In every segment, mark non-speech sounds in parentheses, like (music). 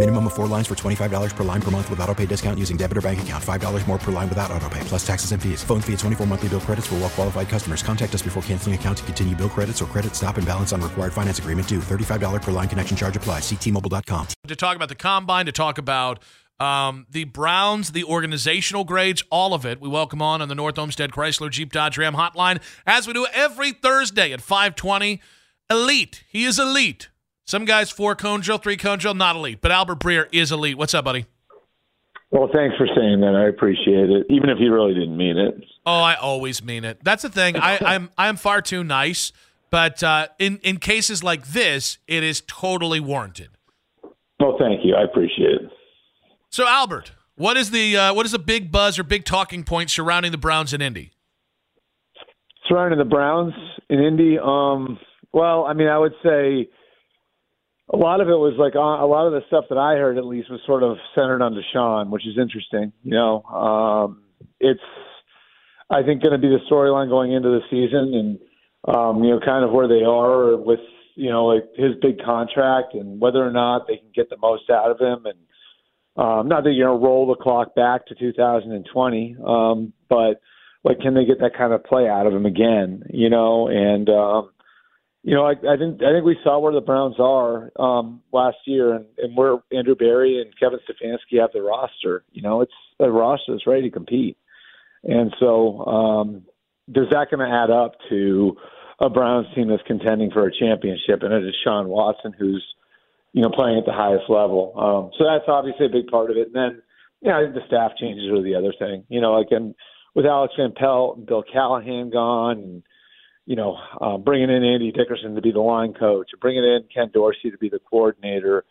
Minimum of four lines for $25 per line per month with auto pay discount using debit or bank account. $5 more per line without auto pay, plus taxes and fees. Phone fee at 24 monthly bill credits for well qualified customers. Contact us before canceling account to continue bill credits or credit stop and balance on required finance agreement due. $35 per line connection charge applies. Ctmobile.com. to talk about the combine, to talk about um, the Browns, the organizational grades, all of it. We welcome on on the North Olmsted Chrysler Jeep Dodge Ram hotline as we do every Thursday at 520. Elite. He is elite. Some guys four cone drill, three cone drill, not elite. But Albert Breer is elite. What's up, buddy? Well, thanks for saying that. I appreciate it, even if you really didn't mean it. Oh, I always mean it. That's the thing. I, I'm I'm far too nice, but uh, in in cases like this, it is totally warranted. Well, thank you. I appreciate it. So, Albert, what is the uh, what is the big buzz or big talking point surrounding the Browns in Indy? Surrounding the Browns in Indy, um, well, I mean, I would say a lot of it was like uh, a lot of the stuff that I heard, at least, was sort of centered on Deshaun, which is interesting. You know, um, it's I think going to be the storyline going into the season, and um, you know, kind of where they are with you know like his big contract and whether or not they can get the most out of him, and um, not that going to roll the clock back to 2020, um, but like can they get that kind of play out of him again? You know, and um, you know, I, I think I think we saw where the Browns are um, last year, and, and where Andrew Berry and Kevin Stefanski have the roster. You know, it's the roster is ready to compete, and so um, does that going to add up to a Browns team that's contending for a championship and a Deshaun Watson who's you know playing at the highest level? Um, so that's obviously a big part of it. And then, yeah, I think the staff changes are the other thing. You know, like and with Alex Van Pelt and Bill Callahan gone and you know, uh, bringing in Andy Dickerson to be the line coach, bringing in Ken Dorsey to be the coordinator.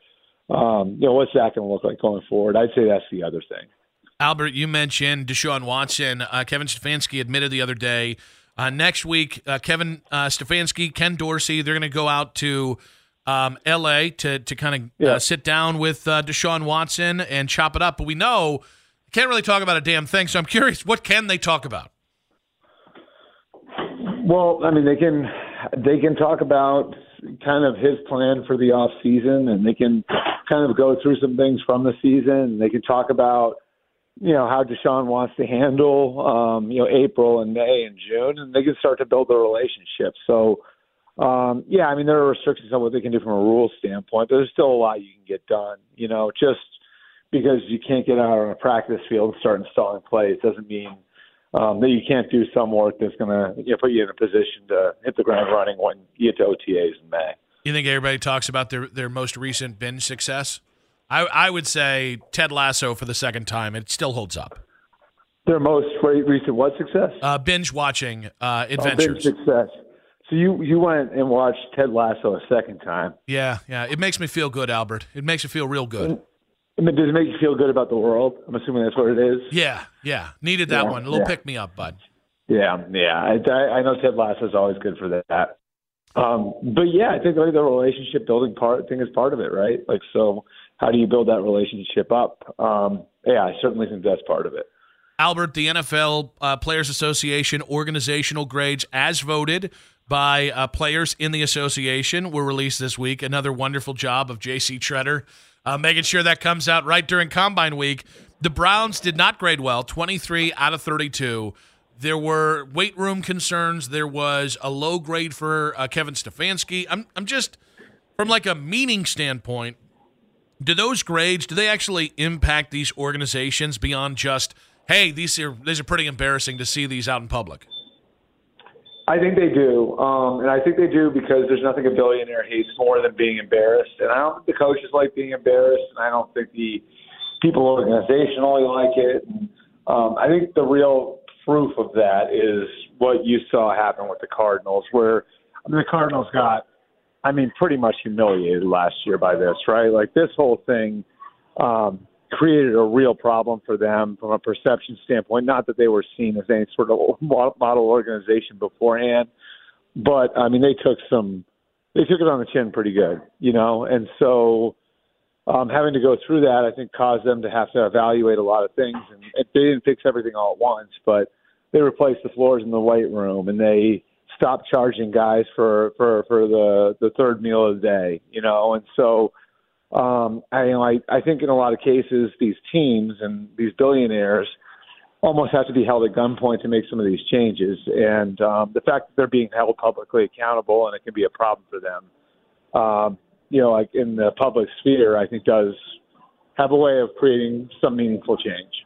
Um, you know, what's that going to look like going forward? I'd say that's the other thing. Albert, you mentioned Deshaun Watson. Uh, Kevin Stefanski admitted the other day. Uh, next week, uh, Kevin uh, Stefanski, Ken Dorsey, they're going to go out to um, L.A. to to kind of Yeah. uh, sit down with uh, Deshaun Watson and chop it up. But we know can't really talk about a damn thing. So I'm curious, what can they talk about? Well, I mean, they can they can talk about kind of his plan for the off season, and they can kind of go through some things from the season. And they can talk about you know how Deshaun wants to handle um, you know April and May and June, and they can start to build a relationship. So. Um, yeah, I mean there are restrictions on what they can do from a rules standpoint, but there's still a lot you can get done. You know, just because you can't get out on a practice field and start installing plays doesn't mean um, that you can't do some work that's going to you know, put you in a position to hit the ground running when you get to OTAs in May. You think everybody talks about their their most recent binge success? I I would say Ted Lasso for the second time. It still holds up. Their most re- recent what success? Uh, binge watching uh, Oh, big adventures. success. So you you went and watched Ted Lasso a second time. yeah, yeah. It makes me feel good, Albert. It makes me feel real good. I mean, does it make you feel good about the world? I'm assuming that's what it is. Yeah, yeah. Needed that Yeah, one. A little yeah. pick me up, bud. Yeah, yeah. I, I I know Ted Lasso is always good for that. Um, but yeah, I think like the relationship building part thing is part of it, right? Like, so how do you build that relationship up? Um, yeah, I certainly think that's part of it. Albert, the NFL uh, Players Association organizational grades, as voted by uh, players in the association, were released this week. Another wonderful job of J.C. Tretter uh, making sure that comes out right during Combine Week. The Browns did not grade well, 23 out of 32. There were weight room concerns. There was a low grade for uh, Kevin Stefanski. I'm, I'm just, from like a meaning standpoint, do those grades do they actually impact these organizations beyond just hey these are these are pretty embarrassing to see these out in public I think they do, um, and I think they do because there's nothing a billionaire hates more than being embarrassed. And I don't think the coaches like being embarrassed, and I don't think the people organizationally like it. And, um, I think the real proof of that is what you saw happen with the Cardinals, where I mean, the Cardinals got, I mean, pretty much humiliated last year by this, right? Like this whole thing um, created a real problem for them from a perception standpoint. Not that they were seen as any sort of (laughs) model organization beforehand, but I mean, they took some, they took it on the chin pretty good, you know, and so. Um, having to go through that, I think, caused them to have to evaluate a lot of things. And they didn't fix everything all at once, but they replaced the floors in the weight room, and they stop charging guys for for for the the third meal of the day, you know, and so um, I you know I I think in a lot of cases these teams and these billionaires almost have to be held at gunpoint to make some of these changes, and um, the fact that they're being held publicly accountable and it can be a problem for them, um, you know, like in the public sphere, I think does have a way of creating some meaningful change.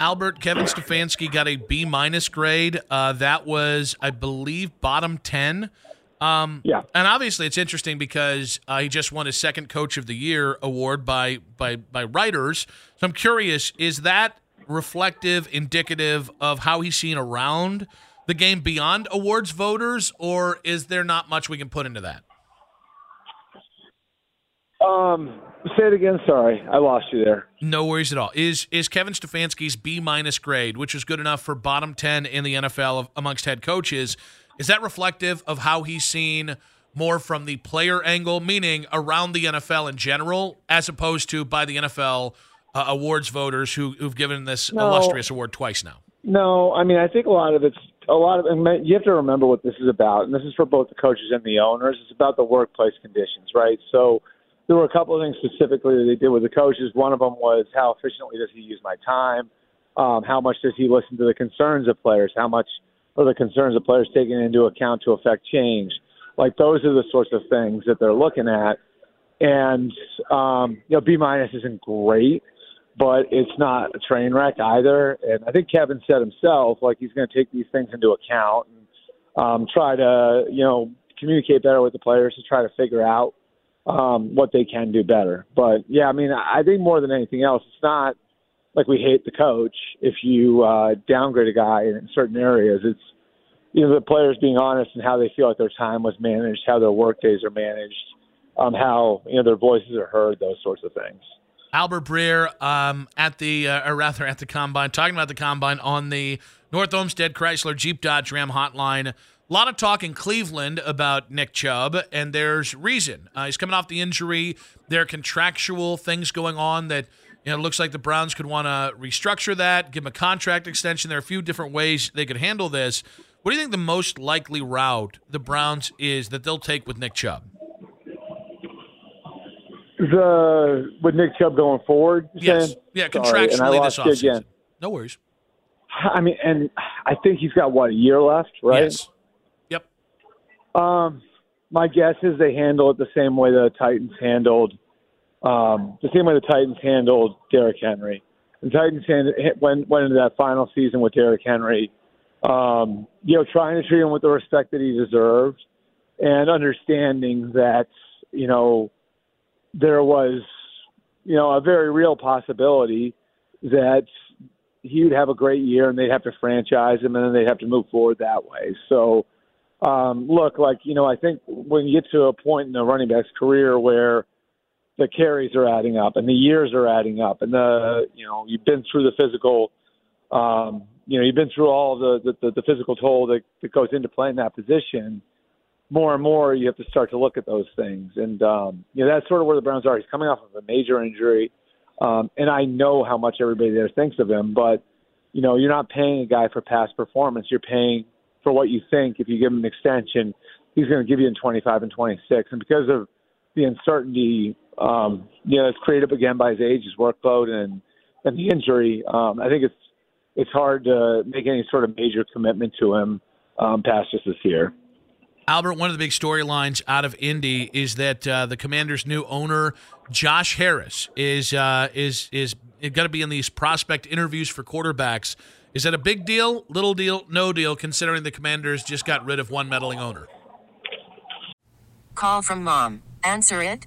Albert Kevin Stefanski got a B minus grade. Uh, that was, I believe, bottom ten. Um, yeah, and obviously it's interesting because uh, he just won his second Coach of the Year award by by by writers. So I'm curious: is that reflective, indicative of how he's seen around the game beyond awards voters, or is there not much we can put into that? Um, say it again. Sorry, I lost you there. No worries at all. Is is Kevin Stefanski's B minus grade, which is good enough for bottom ten in the NFL of, amongst head coaches, is that reflective of how he's seen more from the player angle, meaning around the NFL in general, as opposed to by the NFL uh, awards voters who, who've given this No. illustrious award twice now? No, I mean I think a lot of it's a lot of and you have to remember what this is about, and this is for both the coaches and the owners. It's about the workplace conditions, right? So there were a couple of things specifically that they did with the coaches. One of them was how efficiently does he use my time? Um, how much does he listen to the concerns of players? How much are the concerns of players taken into account to affect change? Like those are the sorts of things that they're looking at. And um, you know, B minus isn't great, but it's not a train wreck either. And I think Kevin said himself, like he's going to take these things into account and um, try to, you know, communicate better with the players to try to figure out um, what they can do better. But yeah, I mean, I think more than anything else, it's not like we hate the coach if you uh, downgrade a guy in certain areas. It's you know the players being honest and how they feel like their time was managed, how their work days are managed, um, how you know their voices are heard, those sorts of things. Albert Breer um, at the, uh, or rather at the combine, talking about the combine on the North Olmsted Chrysler Jeep Dodge Ram hotline. A lot of talk in Cleveland about Nick Chubb, and there's reason. Uh, he's coming off the injury. There are contractual things going on that you know, it looks like the Browns could want to restructure that, give him a contract extension. There are a few different ways they could handle this. What do you think the most likely route the Browns is that they'll take with Nick Chubb? The with Nick Chubb going forward, Yes. saying? Yeah, Sorry, and I contractually this lost offseason. again. No worries. I mean, and I think he's got what a year left, right? Yes. Yep. Um, my guess is they handle it the same way the Titans handled, um, the same way the Titans handled Derrick Henry. The Titans hand, went went into that final season with Derrick Henry, um, you know, trying to treat him with the respect that he deserved, and understanding that you know there was you know a very real possibility that he would have a great year and they'd have to franchise him and then they'd have to move forward that way. So um, look, like you know, I think when you get to a point in a running back's career where the carries are adding up and the years are adding up, and the you know you've been through the physical, um, you know, you've been through all the the, the, the physical toll that, that goes into playing that position. More and more, you have to start to look at those things, and um, you know that's sort of where the Browns are. He's coming off of a major injury, um, and I know how much everybody there thinks of him, but you know you're not paying a guy for past performance. You're paying for what you think if you give him an extension, he's going to give you in 25 and 26. And because of the uncertainty, um, you know, it's created again by his age, his workload, and and the injury. Um, I think it's it's hard to make any sort of major commitment to him um, past just this year. Albert, one of the big storylines out of Indy is that uh, the Commanders' new owner, Josh Harris, is uh, is is going to be in these prospect interviews for quarterbacks Is that a big deal, little deal, no deal, considering the Commanders just got rid of one meddling owner? Call from mom. Answer it.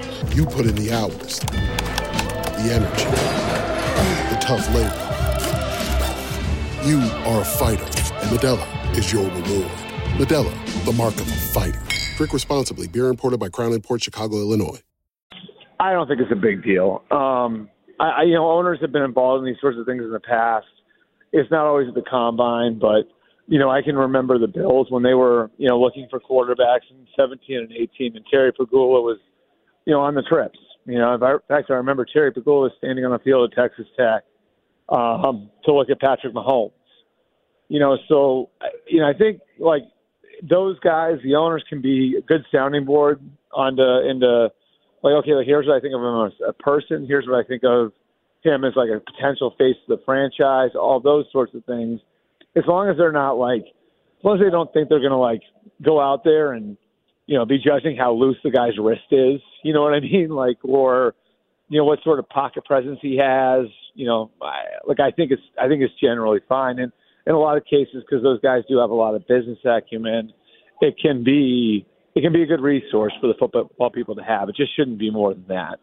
You put in the hours, the energy, the tough labor. You are a fighter, and Modelo is your reward. Modelo, the mark of a fighter. Drink responsibly. Beer imported by Crown Port Chicago, Illinois. I don't think it's a big deal. Um, I, I, you know, owners have been involved in these sorts of things in the past. It's not always at the combine, but you know, I can remember the Bills when they were, you know, looking for quarterbacks in 17 and 18, and Terry Pegula was, you know, on the trips. You know, in fact, I remember Terry Pegula standing on the field at Texas Tech um, to look at Patrick Mahomes. You know, so you know, I think like those guys, the owners can be a good sounding board onto into like, okay, like, here's what I think of him as a person. Here's what I think of him as like a potential face of the franchise. All those sorts of things. As long as they're not like, as long as they don't think they're to like go out there and you know be judging how loose the guy's wrist is. You know what I mean? (laughs) Like, or you know what sort of pocket presence he has. You know, I, like I think it's I think it's generally fine. And in a lot of cases, because those guys do have a lot of business acumen, it can be it can be a good resource for the football people to have. It just shouldn't be more than that.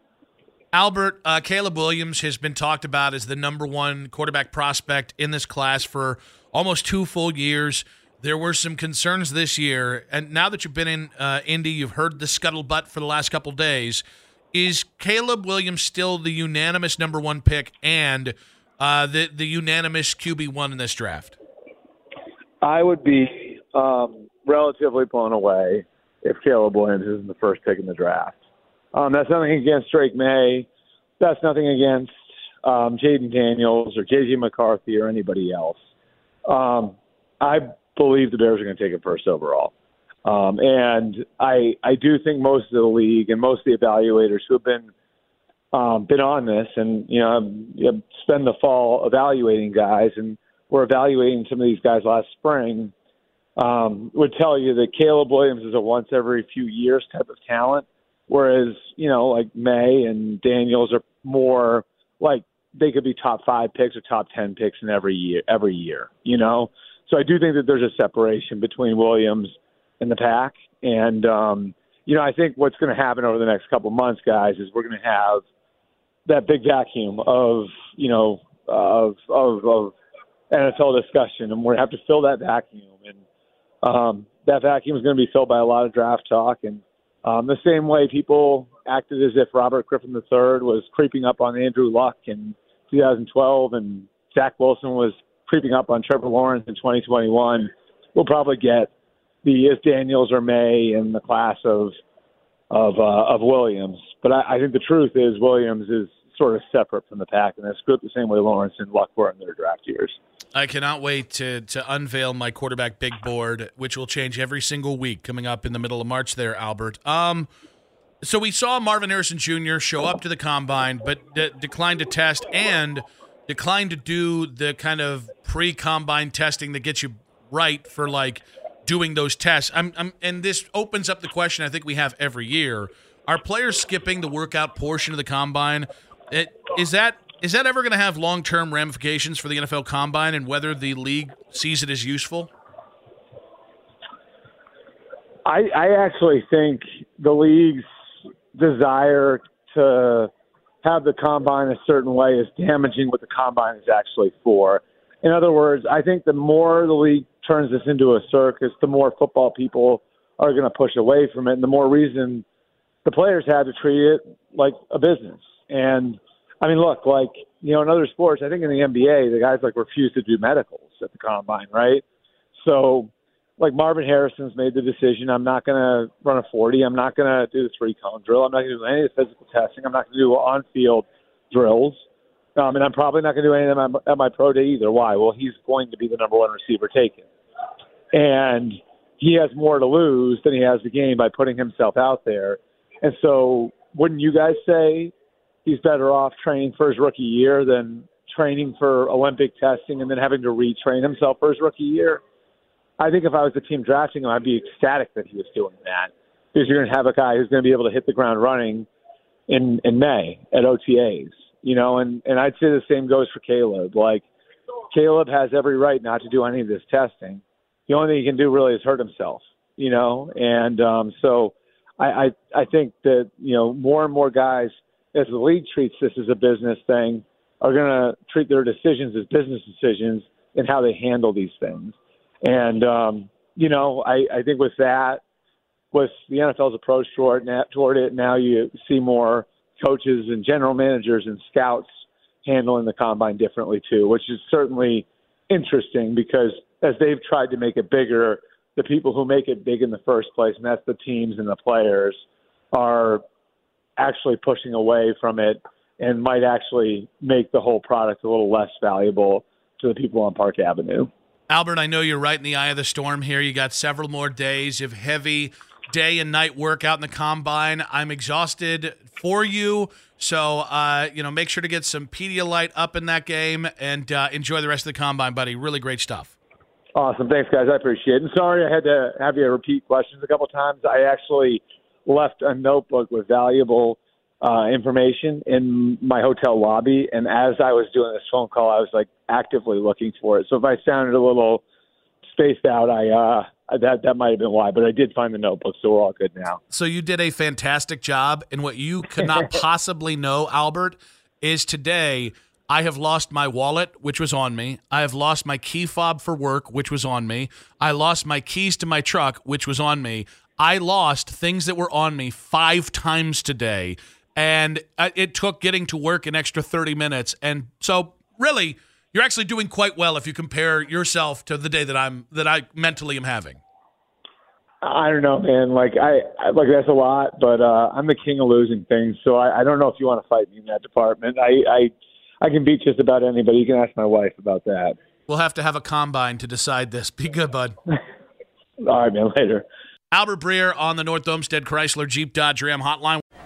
Albert, uh, Caleb Williams has been talked about as the number one quarterback prospect in this class for almost two full years. There were some concerns this year, and now that you've been in uh, Indy, you've heard the scuttlebutt for the last couple days. Is Caleb Williams still the unanimous number one pick and uh, the the unanimous QB one in this draft? I would be um, relatively blown away if Caleb Williams isn't the first pick in the draft. Um, that's nothing against Drake Maye. That's nothing against um, Jayden Daniels or JJ McCarthy or anybody else. Um, I believe the Bears are going to take it first overall. Um, and I I do think most of the league and most of the evaluators who have been um, been on this and you know, you know spend the fall evaluating guys and we're evaluating some of these guys last spring um, would tell you that Caleb Williams is a once every few years type of talent, whereas you know like Maye and Daniels are more like they could be top five picks or top ten picks in every year every year. You know, so I do think that there's a separation between Williams and the pack, and um, you know I think what's going to happen over the next couple months, guys, is we're going to have that big vacuum of you know of of, of NFL discussion, and we're going to have to fill that vacuum and um, that vacuum is going to be filled by a lot of draft talk. And um, the same way people acted as if Robert Griffin III was creeping up on Andrew Luck in 2012 and Zach Wilson was creeping up on Trevor Lawrence in 2021, we'll probably get the if Daniels or Maye in the class of of uh, of Williams. But I, I think the truth is Williams is sort of separate from the pack, and that's good the same way Lawrence and Luck were in their draft years. I cannot wait to to unveil my quarterback big board, which will change every single week coming up in the middle of March. There, Albert. Um, so we saw Marvin Harrison Jr. show up to the combine, but de- declined to test and declined to do the kind of pre-combine testing that gets you right for like doing those tests. I'm, I'm, and this opens up the question I think we have every year: Are players skipping the workout portion of the combine? It, is that is that ever going to have long term ramifications for the NFL Combine and whether the league sees it as useful? I, I actually think the league's desire to have the combine a certain way is damaging what the combine is actually for. In other words, I think the more the league turns this into a circus, the more football people are going to push away from it, and the more reason the players have to treat it like a business. And I mean, look, like you know, in other sports, I think in the NBA, the guys like refuse to do medicals at the combine, right? So, like Marvin Harrison's made the decision: I'm not going to run a 40. I'm not going to do the three cone drill. I'm not going to do any of the physical testing. I'm not going to do on field drills. Um, and I'm probably not going to do any of them at my pro day either. Why? Well, he's going to be the number one receiver taken, and he has more to lose than he has to gain by putting himself out there. And so, wouldn't you guys say he's better off training for his rookie year than training for Olympic testing and then having to retrain himself for his rookie year? I think if I was the team drafting him, I'd be ecstatic that he was doing that because you're going to have a guy who's going to be able to hit the ground running in in May at OTAs, you know, and and I'd say the same goes for Caleb. Like Caleb has every right not to do any of this testing. The only thing he can do really is hurt himself, you know, and um, so I, I I think that you know more and more guys, as the league treats this as a business thing, are going to treat their decisions as business decisions and how they handle these things. And um, you know, I, I think with that, with the NFL's approach toward toward it, now you see more coaches and general managers and scouts handling the combine differently too, which is certainly interesting because as they've tried to make it bigger, the people who make it big in the first place, and that's the teams and the players, are actually pushing away from it and might actually make the whole product a little less valuable to the people on Park Avenue. Albert, I know you're right in the eye of the storm here. You got several more days of heavy day and night work out in the combine. I'm exhausted for you. So, uh, you know, make sure to get some Pedialyte up in that game and uh, enjoy the rest of the combine, buddy. Really great stuff. Awesome. Thanks, guys. I appreciate it. And sorry I had to have you repeat questions a couple times. I actually left a notebook with valuable uh, information in my hotel lobby. And as I was doing this phone call, I was like actively looking for it. So if I sounded a little spaced out, I uh, that that might have been why. But I did find the notebook, so we're all good now. So you did a fantastic job, and what you could not (laughs) possibly know, Albert, is today I have lost my wallet, which was on me. I have lost my key fob for work, which was on me. I lost my keys to my truck, which was on me. I lost things that were on me five times today, and uh, it took getting to work an extra 30 minutes. And so, really, you're actually doing quite well if you compare yourself to the day that I'm that I mentally am having. I don't know, man. Like I, I like that's a lot, but uh, I'm the king of losing things. So I, I don't know if you want to fight me in that department. I, I I can beat just about anybody. You can ask my wife about that. We'll have to have a combine to decide this. Be good, bud. (laughs) All right, man. Later. Albert Breer on the North Olmsted Chrysler Jeep Dodge Ram hotline.